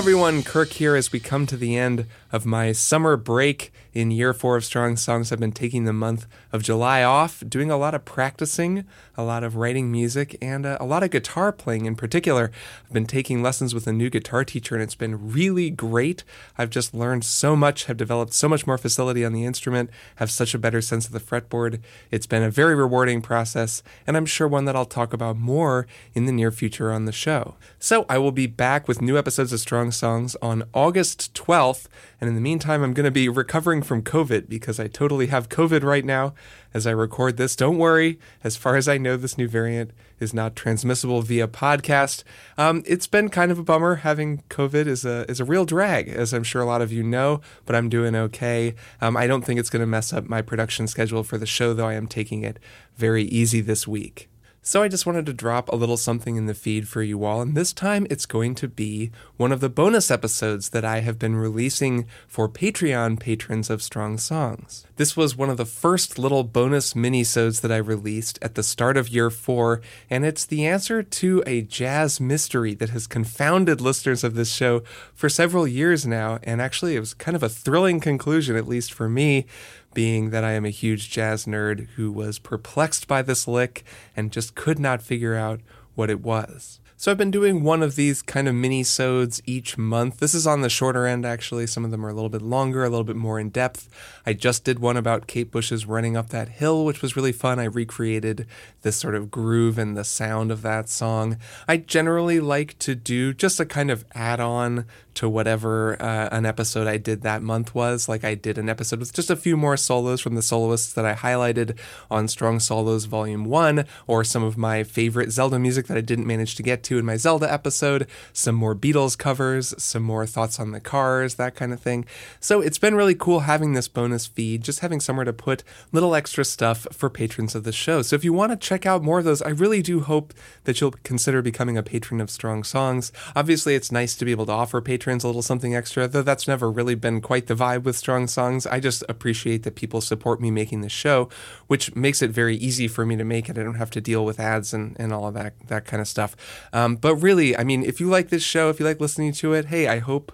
everyone. Kirk here as we come to the end of my summer break in year four of Strong Songs. I've been taking the month of July off, doing a lot of practicing, a lot of writing music, and uh, a lot of guitar playing in particular. I've been taking lessons with a new guitar teacher, and it's been really great. I've just learned so much, have developed so much more facility on the instrument, have such a better sense of the fretboard. It's been a very rewarding process, and I'm sure one that I'll talk about more in the near future on the show. So I will be back with new episodes of Strong Songs on August 12th. And in the meantime, I'm going to be recovering from COVID because I totally have COVID right now as I record this. Don't worry, as far as I know, this new variant is not transmissible via podcast. Um, it's been kind of a bummer having COVID is a is a real drag, as I'm sure a lot of you know. But I'm doing okay. Um, I don't think it's going to mess up my production schedule for the show, though. I am taking it very easy this week. So I just wanted to drop a little something in the feed for you all, and this time it's going to be one of the bonus episodes that I have been releasing for Patreon patrons of Strong Songs. This was one of the first little bonus minisodes that I released at the start of year four, and it's the answer to a jazz mystery that has confounded listeners of this show for several years now, and actually it was kind of a thrilling conclusion, at least for me being that I am a huge jazz nerd who was perplexed by this lick and just could not figure out what it was. So I've been doing one of these kind of mini-sodes each month. This is on the shorter end, actually. Some of them are a little bit longer, a little bit more in depth. I just did one about Kate Bush's running up that hill, which was really fun. I recreated this sort of groove and the sound of that song. I generally like to do just a kind of add-on to whatever uh, an episode I did that month was. Like I did an episode with just a few more solos from the soloists that I highlighted on Strong Solos Volume 1, or some of my favorite Zelda music that I didn't manage to get to in my Zelda episode, some more Beatles covers, some more thoughts on the cars, that kind of thing. So it's been really cool having this bonus feed, just having somewhere to put little extra stuff for patrons of the show. So if you want to check out more of those, I really do hope that you'll consider becoming a patron of Strong Songs. Obviously, it's nice to be able to offer patrons patrons a little something extra, though that's never really been quite the vibe with Strong Songs. I just appreciate that people support me making this show, which makes it very easy for me to make it. I don't have to deal with ads and, and all of that, that kind of stuff. Um, Um, but really, I mean, if you like this show, if you like listening to it, hey, I hope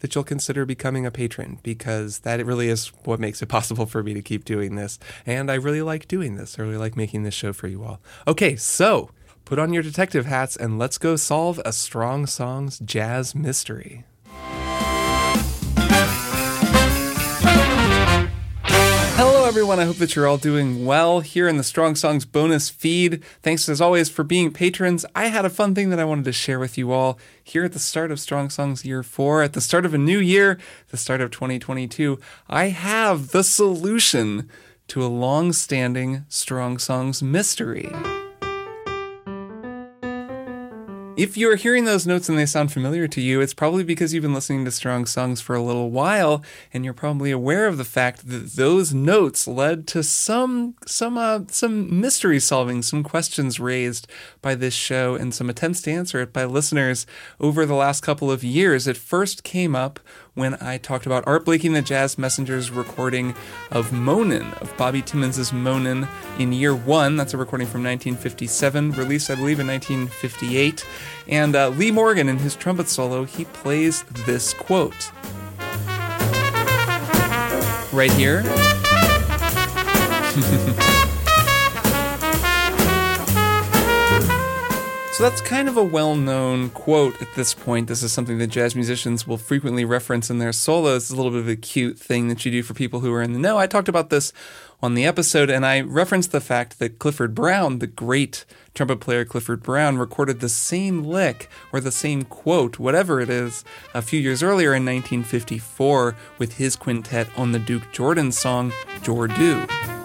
that you'll consider becoming a patron because that really is what makes it possible for me to keep doing this. And I really like doing this. I really like making this show for you all. Okay, so Put on your detective hats and let's go solve a Strong Songs jazz mystery. Everyone. I hope that you're all doing well here in the Strong Songs bonus feed. Thanks as always for being patrons. I had a fun thing that I wanted to share with you all here at the start of Strong Songs Year 4, at the start of a new year, the start of 2022. I have the solution to a long standing Strong Songs mystery. If you're hearing those notes and they sound familiar to you, it's probably because you've been listening to Strong Songs for a little while, and you're probably aware of the fact that those notes led to some some uh, some mystery solving, some questions raised by this show, and some attempts to answer it by listeners over the last couple of years. It first came up when I talked about Art Blakey and the Jazz Messengers recording of Moanin', of Bobby Timmons' Moanin' in year one. That's a recording from 1957, released, I believe, in 1958. And uh, Lee Morgan, in his trumpet solo, he plays this quote. Right here. So that's kind of a well known quote at this point. This is something that jazz musicians will frequently reference in their solos. It's a little bit of a cute thing that you do for people who are in the know. I talked about this on the episode, and I referenced the fact that Clifford Brown, the great trumpet player Clifford Brown, recorded the same lick or the same quote, whatever it is, a few years earlier in 1954 with his quintet on the Duke Jordan song Jordu.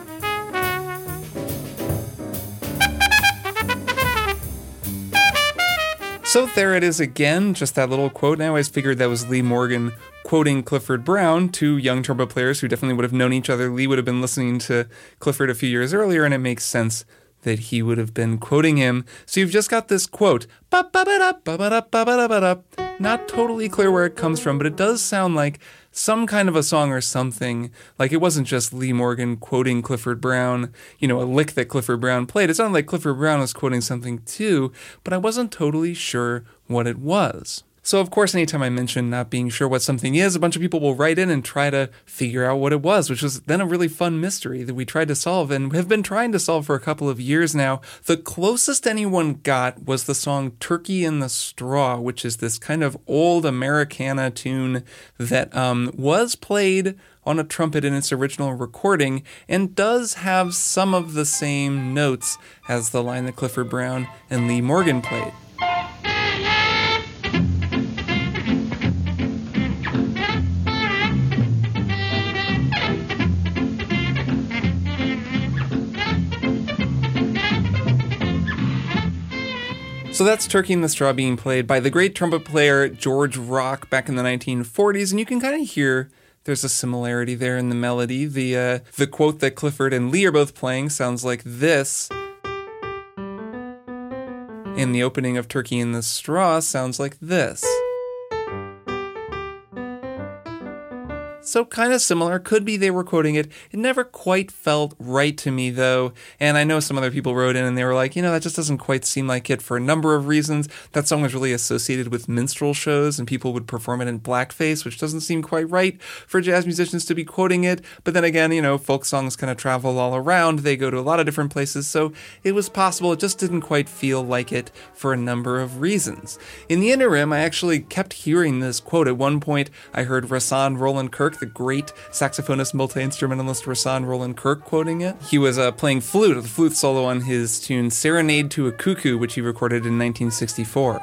So there it is again, just that little quote. And I always figured that was Lee Morgan quoting Clifford Brown, two young trumpet players who definitely would have known each other. Lee would have been listening to Clifford a few years earlier, and it makes sense that he would have been quoting him. So you've just got this quote. Not totally clear where it comes from, but it does sound like some kind of a song or something. Like it wasn't just Lee Morgan quoting Clifford Brown, you know, a lick that Clifford Brown played. It sounded like Clifford Brown was quoting something too, but I wasn't totally sure what it was. So, of course, anytime I mention not being sure what something is, a bunch of people will write in and try to figure out what it was, which was then a really fun mystery that we tried to solve and have been trying to solve for a couple of years now. The closest anyone got was the song Turkey in the Straw, which is this kind of old Americana tune that um, was played on a trumpet in its original recording and does have some of the same notes as the line that Clifford Brown and Lee Morgan played. So that's Turkey in the Straw being played by the great trumpet player George Rock back in the 1940s, and you can kind of hear there's a similarity there in the melody. The uh, the quote that Clifford and Lee are both playing sounds like this. In the opening of Turkey in the Straw sounds like this. So, kind of similar. Could be they were quoting it. It never quite felt right to me, though. And I know some other people wrote in and they were like, you know, that just doesn't quite seem like it for a number of reasons. That song was really associated with minstrel shows and people would perform it in blackface, which doesn't seem quite right for jazz musicians to be quoting it. But then again, you know, folk songs kind of travel all around. They go to a lot of different places. So, it was possible. It just didn't quite feel like it for a number of reasons. In the interim, I actually kept hearing this quote. At one point, I heard Rahsaan Roland Kirk, the great saxophonist, multi instrumentalist Rahsaan Roland Kirk, quoting it. He was uh, playing flute, the flute solo on his tune Serenade to a Cuckoo, which he recorded in 1964.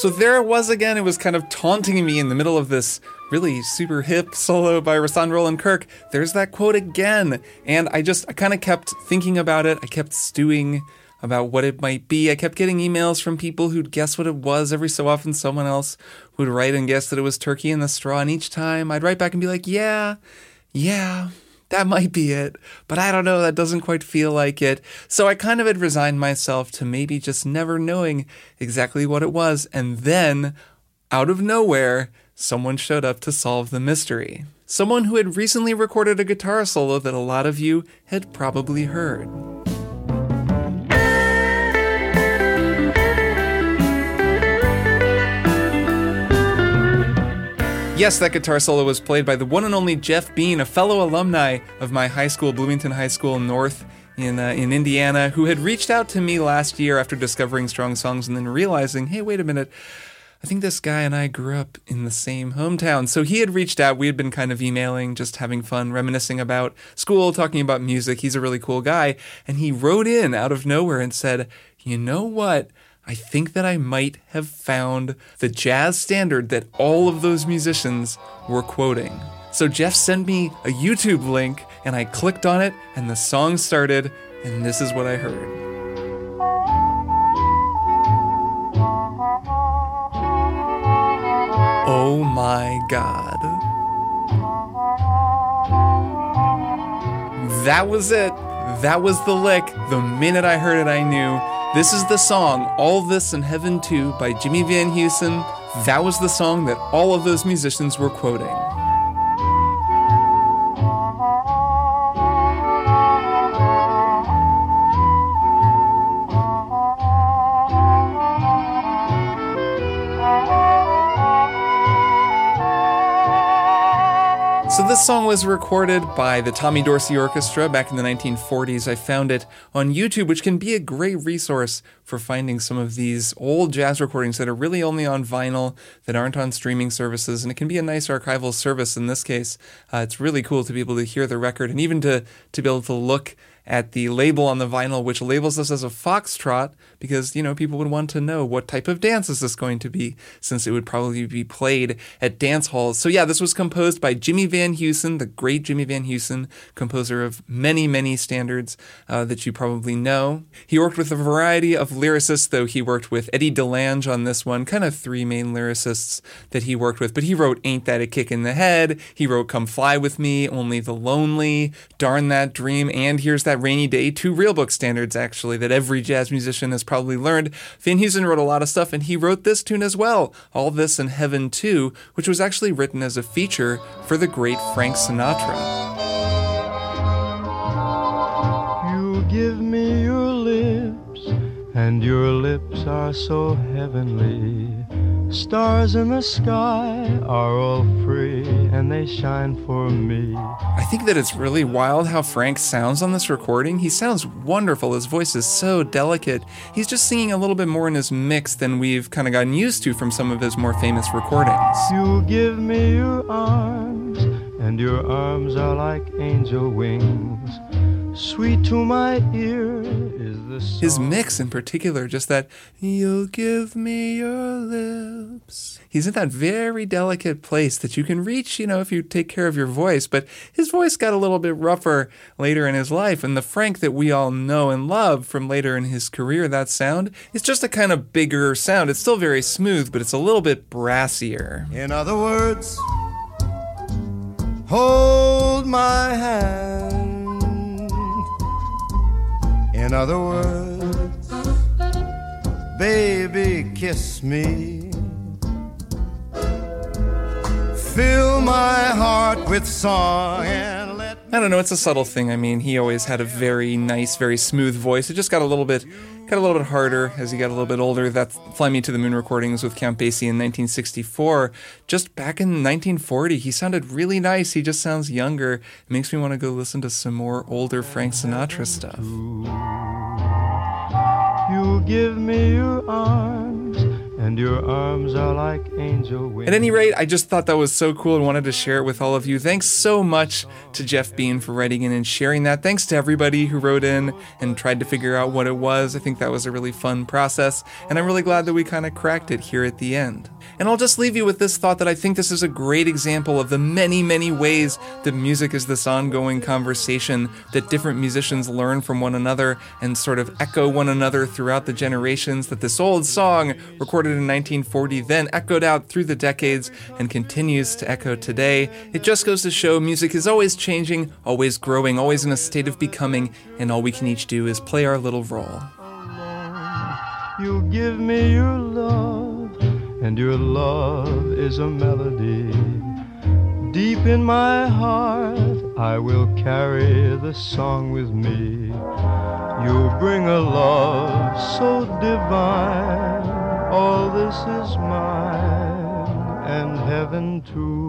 So there it was again. It was kind of taunting me in the middle of this really super hip solo by Rahsaan Roland Kirk. There's that quote again. And I just, I kind of kept thinking about it. I kept stewing about what it might be. I kept getting emails from people who'd guess what it was. Every so often, someone else would write and guess that it was Turkey in the Straw. And each time I'd write back and be like, yeah, yeah, that might be it. But I don't know, that doesn't quite feel like it. So I kind of had resigned myself to maybe just never knowing exactly what it was. And then, out of nowhere, someone showed up to solve the mystery. Someone who had recently recorded a guitar solo that a lot of you had probably heard. Yes, that guitar solo was played by the one and only Jeff Bean, a fellow alumni of my high school, Bloomington High School North in uh, in Indiana, who had reached out to me last year after discovering Strong Songs and then realizing, hey, wait a minute. I think this guy and I grew up in the same hometown. So he had reached out. We had been kind of emailing, just having fun, reminiscing about school, talking about music. He's a really cool guy. And he wrote in out of nowhere and said, You know what? I think that I might have found the jazz standard that all of those musicians were quoting. So Jeff sent me a YouTube link and I clicked on it and the song started and this is what I heard. Oh my god. That was it. That was the lick. The minute I heard it, I knew this is the song All This and Heaven Too by Jimmy Van Heusen. That was the song that all of those musicians were quoting. So this song was recorded by the Tommy Dorsey Orchestra back in the 1940s. I found it on YouTube, which can be a great resource for finding some of these old jazz recordings that are really only on vinyl, that aren't on streaming services, and it can be a nice archival service in this case. Uh, it's really cool to be able to hear the record and even to, to be able to look at the label on the vinyl, which labels this as a foxtrot, because, you know, people would want to know what type of dance is this going to be, since it would probably be played at dance halls. So, yeah, this was composed by Jimmy Van Heusen, the great Jimmy Van Heusen, composer of many, many standards uh, that you probably know. He worked with a variety of lyricists, though he worked with Eddie DeLange on this one, kind of three main lyricists that he worked with. But he wrote Ain't That a Kick in the Head, he wrote Come Fly With Me, Only the Lonely, Darn That Dream, and Here's That Rainy Day, two real book standards actually that every jazz musician has probably learned. Van Heusen wrote a lot of stuff, and he wrote this tune as well, All This and Heaven Too, which was actually written as a feature for the great Frank Sinatra. You give me your lips, and your lips are so heavenly. Stars in the sky are all free, and they shine for me. I think that it's really wild how Frank sounds on this recording. He sounds wonderful. His voice is so delicate. He's just singing a little bit more in his mix than we've kind of gotten used to from some of his more famous recordings. You give me your arms, and your arms are like angel wings. Sweet to my ear is the song. His mix in particular, just that, you'll give me your lips. He's in that very delicate place that you can reach, you know, if you take care of your voice. But his voice got a little bit rougher later in his life. And the Frank that we all know and love from later in his career, that sound, is just a kind of bigger sound. It's still very smooth, but it's a little bit brassier. In other words, hold my hand. In other words, baby, kiss me. Fill my heart with song I don't know, it's a subtle thing. I mean, he always had a very nice, very smooth voice. It just got a little bit got a little bit harder as he got a little bit older. That Fly Me to the Moon recordings with Count Basie in 1964. Just back in 1940, he sounded really nice. He just sounds younger. It makes me want to go listen to some more older Frank Sinatra stuff. you give me your arms, and your arms are like angel wings. At any rate, I just thought that was so cool and wanted to share it with all of you. Thanks so much to Jeff Bean for writing in and sharing that. Thanks to everybody who wrote in and tried to figure out what it was. I think that was a really fun process, and I'm really glad that we kind of cracked it here at the end. And I'll just leave you with this thought that I think this is a great example of the many, many ways that music is this ongoing conversation that different musicians learn from one another and sort of echo one another throughout the generations. That this old song, recorded in 1940, then echoed out through the decades and continues to echo today. It just goes to show music is always changing, always growing, always in a state of becoming, and all we can each do is play our little role. You give me your love, and your love is a melody. Deep in my heart, I will carry the song with me. You bring a love so divine. All this is mine, and heaven too.